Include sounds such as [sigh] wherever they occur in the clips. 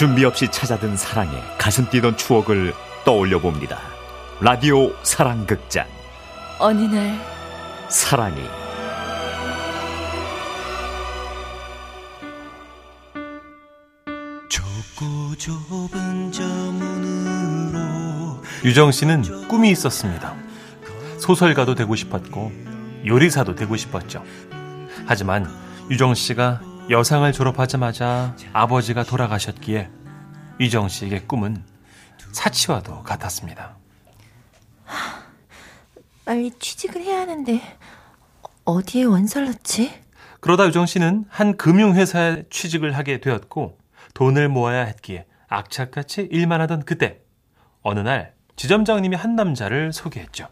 준비 없이 찾아든 사랑에 가슴 뛰던 추억을 떠올려 봅니다. 라디오 사랑극장. 어느 날 사랑이 유정 씨는 꿈이 있었습니다. 소설가도 되고 싶었고 요리사도 되고 싶었죠. 하지만 유정 씨가 여상을 졸업하자마자 아버지가 돌아가셨기에 유정 씨에게 꿈은 사치와도 같았습니다. 빨리 취직을 해야 하는데 어디에 원서를 넣지? 그러다 유정 씨는 한 금융회사에 취직을 하게 되었고 돈을 모아야 했기에 악착같이 일만 하던 그때 어느 날 지점장님이 한 남자를 소개했죠.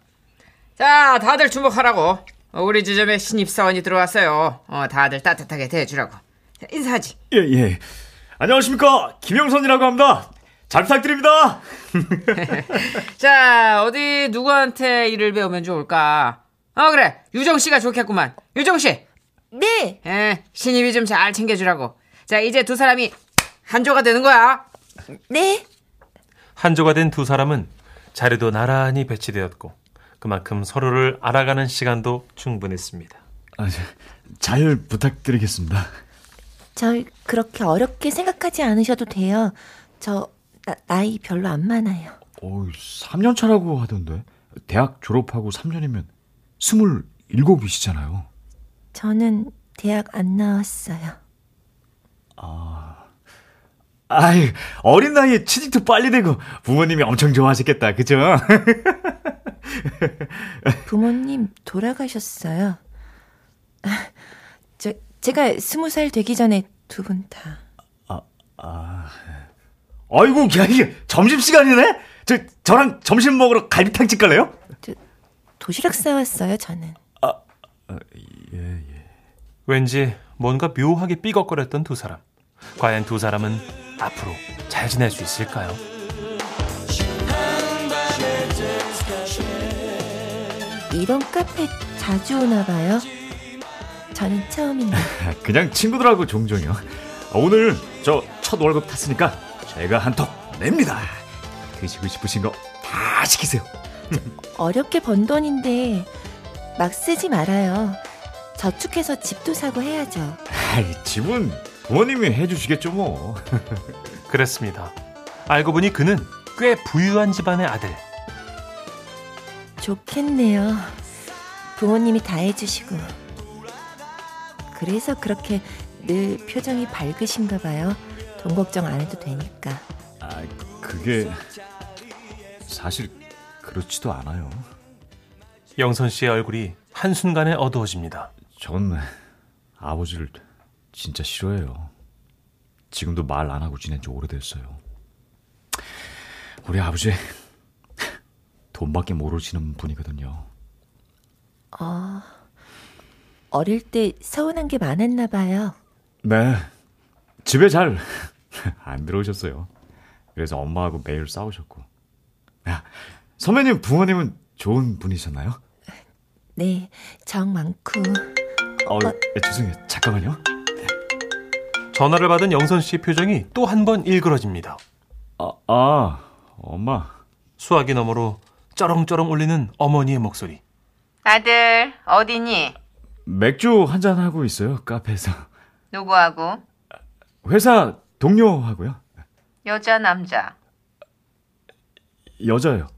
자, 다들 주목하라고. 어, 우리 지점에 신입사원이 들어왔어요. 어, 다들 따뜻하게 대해주라고. 자, 인사하지. 예 예. 안녕하십니까 김영선이라고 합니다. 잘 부탁드립니다. [laughs] 자, 어디 누구한테 일을 배우면 좋을까? 어, 그래. 유정 씨가 좋겠구만. 유정 씨! 네. 에, 신입이 좀 잘 챙겨주라고. 자, 이제 두 사람이 한조가 되는 거야. 네. 한조가 된 두 사람은 자리도 나란히 배치되었고 그만큼 서로를 알아가는 시간도 충분했습니다. 아, 잘 부탁드리겠습니다. 절 그렇게 어렵게 생각하지 않으셔도 돼요. 저 나, 이 별로 안 많아요. 어, 3년 차라고 하던데. 대학 졸업하고 3년이면 27이시잖아요. 저는 대학 안 나왔어요. 아이, 어린 나이에 취직도 빨리 되고 부모님이 엄청 좋아하셨겠다. 그죠? [laughs] 부모님 돌아가셨어요. 저 제가 스무 살 되기 전에 두 분 다. 아이고, 야, 이게 점심시간이네? 저, 저랑 점심 먹으러 갈비탕집 갈래요? 도시락 싸왔어요, 저는. 왠지 뭔가 묘하게 삐걱거렸던 두 사람. 과연 두 사람은 앞으로 잘 지낼 수 있을까요? 이런 카페 자주 오나 봐요. 저는 처음인데. [laughs] 그냥 친구들하고 종종이요. 오늘 저 첫 월급 탔으니까 제가 한턱 냅니다. 드시고 싶으신 거 다 시키세요. [laughs] 어렵게 번 돈인데 막 쓰지 말아요. 저축해서 집도 사고 해야죠. 아이, 집은 부모님이 해주시겠죠, 뭐. [laughs] 그랬습니다. 알고 보니 그는 꽤 부유한 집안의 아들. 좋겠네요. 부모님이 다 해주시고. 그래서 그렇게 늘 표정이 밝으신가 봐요. 돈 걱정 안 해도 되니까. 아, 그게 사실 그렇지도 않아요. 영선 씨의 얼굴이 한순간에 어두워집니다. 전 아버지를 진짜 싫어해요. 지금도 말 안 하고 지낸 지 오래됐어요. 우리 아버지 돈밖에 모르시는 분이거든요. 어 릴 때 서운한 게 많았나 봐요. 네. 집에 잘 [laughs] 안 들어오셨어요. 그래서 엄마하고 매일 싸우셨고. 야, 선배님 부모님은 좋은 분이셨나요? 네, 정 많고. 어, 예, 죄송해요. 잠깐만요. 전화를 받은 영선 씨의 표정이 또 한 번 일그러집니다. 아, 아, 엄마. 수화기 너머로 쩌렁쩌렁 울리는 어머니의 목소리. 아들, 어디니? 맥주 한 잔 하고 있어요. 카페에서. [laughs] 누구하고? 회사 동료하고요. 여자, 남자. 여자요.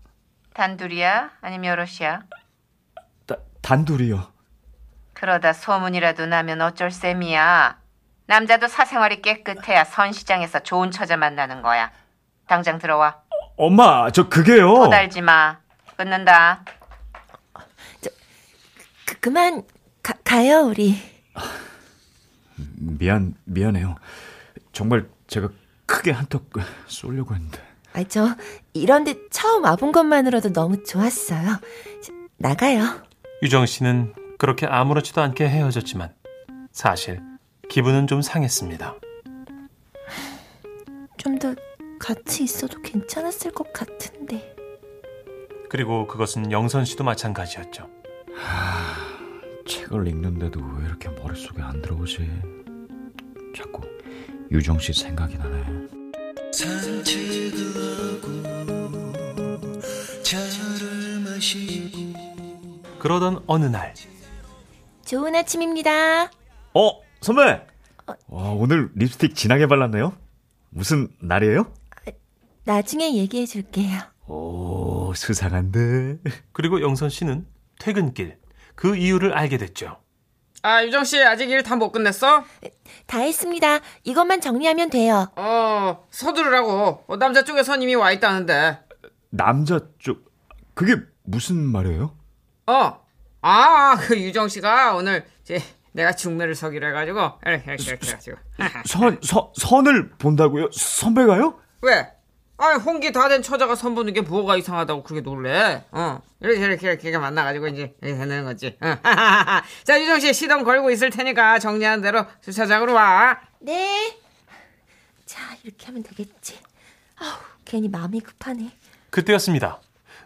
단둘이야? 아니면 여럿이야? 다, 단둘이요. 그러다 소문이라도 나면 어쩔 셈이야. 남자도 사생활이 깨끗해야 선시장에서 좋은 처자 만나는 거야. 당장 들어와. 엄마, 저 그게요. 토달지 마. 끊는다. 그, 그만 가, 가요, 우리. 미안, 미안해요. 정말 제가 크게 한턱 쏘려고 했는데. 아, 저 이런데 처음 와본 것만으로도 너무 좋았어요. 저, 나가요. 유정 씨는 그렇게 아무렇지도 않게 헤어졌지만 사실 기분은 좀 상했습니다. 좀 더 같이 있어도 괜찮았을 것 같은데. 그리고 그것은 영선 씨도 마찬가지였죠. 책을 읽는데도 왜 이렇게 머릿속에 안 들어오지? 자꾸 유정 씨 생각이 나네. 산책을 하고 차를 마시고 그러던 어느 날 좋은 아침입니다. 어, 선배! 와, 오늘 립스틱 진하게 발랐네요? 무슨 날이에요? 나중에 얘기해 줄게요. 오, 수상한데. 그리고 영선 씨는 퇴근길 그 이유를 알게 됐죠. 아, 유정 씨 아직 일 다 못 끝냈어? 다 했습니다. 이것만 정리하면 돼요. 어, 서두르라고. 어, 남자 쪽에 손님이 와 있다는데. 남자 쪽, 그게 무슨 말이에요? 어. 아, 그 유정 씨가 오늘 제 내가 중매를 서기로 해가지고 이렇게 이렇게 이렇게 해가지고. 선, 선, 선을 본다고요? 선배가요? 왜? 아, 홍기 다 된 처자가 선 보는 게 뭐가 이상하다고 그렇게 놀래? 어, 이렇게 이렇게 이렇게 만나가지고 이제 이렇게 되는 거지. 어. [laughs] 자, 유정 씨 시동 걸고 있을 테니까 정리한 대로 주차장으로 와. 네. 자, 이렇게 하면 되겠지. 아우, 괜히 마음이 급하네. 그때였습니다.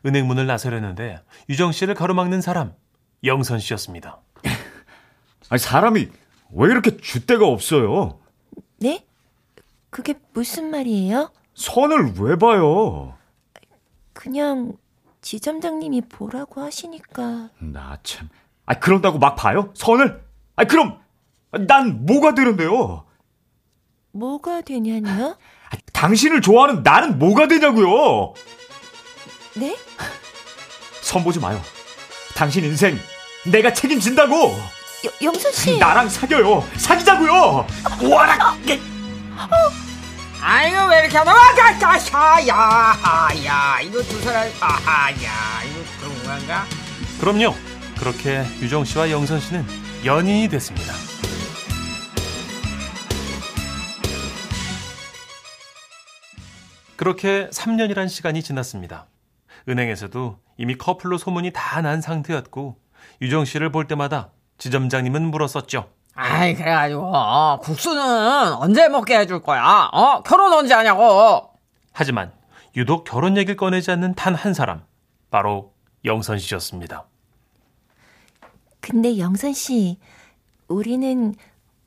은행 문을 나서려는데 유정 씨를 가로막는 사람 영선 씨였습니다. [laughs] 아니, 사람이 왜 이렇게 줏대가 없어요? 네? 그게 무슨 말이에요? 선을 왜 봐요? 그냥 지점장님이 보라고 하시니까 나 참. 아, 그런다고 막 봐요? 선을? 아, 그럼 난 뭐가 되는데요? 뭐가 되냐니요? 아, 당신을 좋아하는 나는 뭐가 되냐고요? 네? 선 보지 마요. 당신 인생 내가 책임진다고. 여, 영선 씨. 나랑 사겨요. 사귀자고요. 와라. 게- 아이고 왜 이렇게 하나? 와, 가, 가, 야, 야, 야, 이거 두 사람, 아, 야, 이거 그런 건가? 그럼요. 그렇게 유정 씨와 영선 씨는 연인이 됐습니다. 그렇게 3년이란 시간이 지났습니다. 은행에서도 이미 커플로 소문이 다 난 상태였고 유정 씨를 볼 때마다 지점장님은 물었었죠. 아이 그래가지고 어, 국수는 언제 먹게 해줄 거야? 어 결혼 언제 하냐고? 하지만 유독 결혼 얘기를 꺼내지 않는 단 한 사람 바로 영선 씨였습니다. 근데 영선 씨, 우리는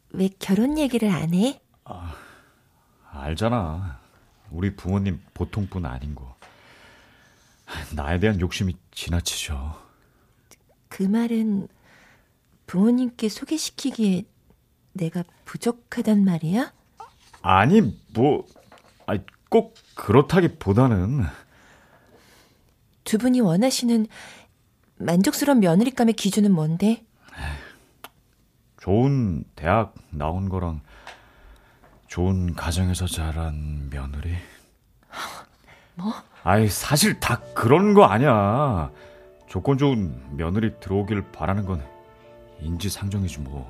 왜 결혼 얘기를 안 해? 알잖아. 우리 부모님 보통 분 아닌 거. 나에 대한 욕심이 지나치죠. 그 말은 부모님께 소개시키기에 내가 부족하단 말이야? 아니 뭐, 아니, 꼭 그렇다기보다는 두 분이 원하시는 만족스러운 며느리감의 기준은 뭔데? 좋은 대학 나온 거랑 좋은 가정에서 자란 며느리. 뭐? 아이 사실 다 그런 거 아니야. 조건 좋은 며느리 들어오길 바라는 건 인지상정이지 뭐.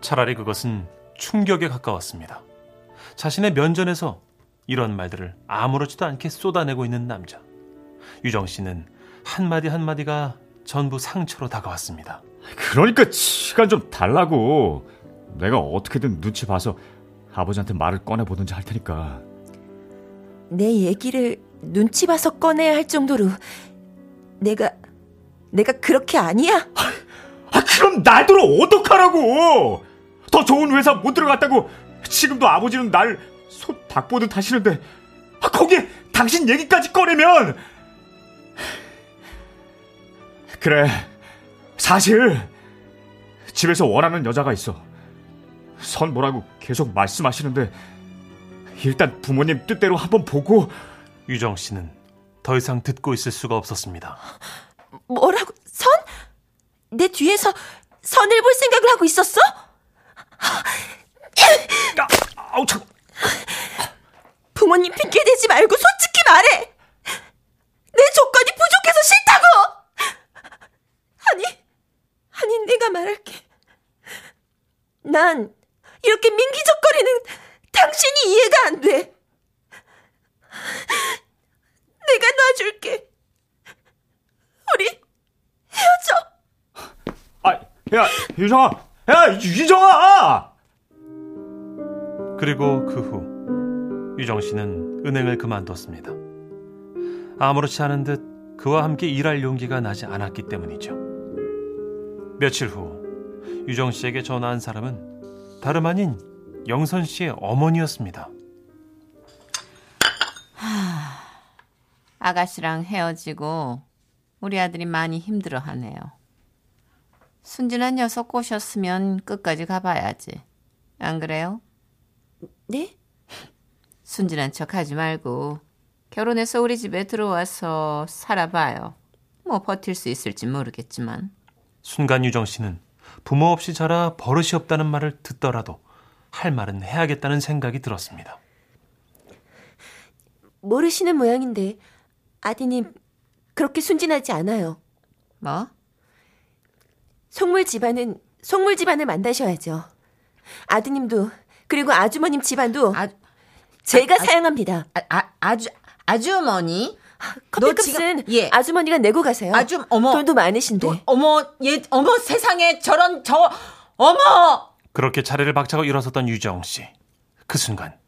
차라리 그것은 충격에 가까웠습니다. 자신의 면전에서 이런 말들을 아무렇지도 않게 쏟아내고 있는 남자. 유정 씨는 한마디 한마디가 전부 상처로 다가왔습니다. 그러니까 시간 좀 달라고. 내가 어떻게든 눈치 봐서 아버지한테 말을 꺼내 보든지 할 테니까. 내 얘기를 눈치 봐서 꺼내야 할 정도로 내가 내가 그렇게 아니야? 아 그럼 나더러 어떡하라고? 더 좋은 회사 못 들어갔다고 지금도 아버지는 날 소 닭 보듯 하시는데 아, 거기에 당신 얘기까지 꺼내면 그래 사실 집에서 원하는 여자가 있어 선 뭐라고 계속 말씀하시는데 일단 부모님 뜻대로 한번 보고 유정 씨는 더 이상 듣고 있을 수가 없었습니다. 뭐라고? 선? 내 뒤에서 선을 볼 생각을 하고 있었어? 아우 참 부모님 핑계 대지 말고 솔직히 말해. 내 조건이 부족해서 싫다고. 아니, 아니 내가 말할게. 난 이렇게 민기적거리는 당신이 이해가 안 돼. 내가 놔줄게. 우리 헤어져. 아, 야 유정아 야 유정아 그리고 그 후 유정 씨는 은행을 그만뒀습니다. 아무렇지 않은 듯 그와 함께 일할 용기가 나지 않았기 때문이죠. 며칠 후 유정 씨에게 전화한 사람은 다름 아닌 영선 씨의 어머니였습니다. 아가씨랑 헤어지고 우리 아들이 많이 힘들어하네요. 순진한 녀석 꼬셨으면 끝까지 가봐야지. 안 그래요? 네? 순진한 척 하지 말고 결혼해서 우리 집에 들어와서 살아봐요. 뭐 버틸 수 있을지 모르겠지만. 순간 유정 씨는 부모 없이 자라 버릇이 없다는 말을 듣더라도 할 말은 해야겠다는 생각이 들었습니다. 모르시는 모양인데 아드님 그렇게 순진하지 않아요. 뭐? 속물 집안은 속물 집안을 만나셔야죠. 아드님도 그리고 아주머님 집안도 아, 제가 아, 아, 사양합니다. 아, 아 아주 아주머니? 커피값은 지금- 예. 아주머니가 내고 가세요. 아주 어머 돈도 많으신데. 어머 얘 어머 세상에 저런 저 어머 그렇게 차례를 박차고 일어섰던 유정 씨. 그 순간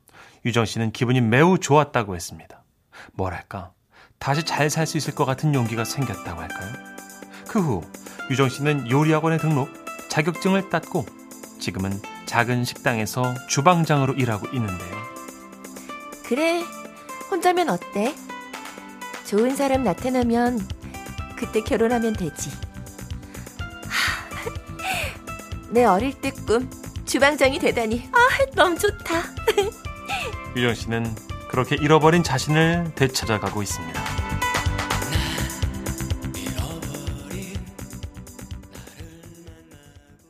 유정 씨는 기분이 매우 좋았다고 했습니다. 뭐랄까 다시 잘 살 수 있을 것 같은 용기가 생겼다고 할까요? 그 후 유정 씨는 요리학원에 등록, 자격증을 땄고 지금은 작은 식당에서 주방장으로 일하고 있는데요. 그래, 혼자면 어때? 좋은 사람 나타나면 그때 결혼하면 되지. 하, [laughs] 내 어릴 때 꿈 주방장이 되다니 아 너무 좋다. [laughs] 유정 씨는 그렇게 잃어버린 자신을 되찾아가고 있습니다.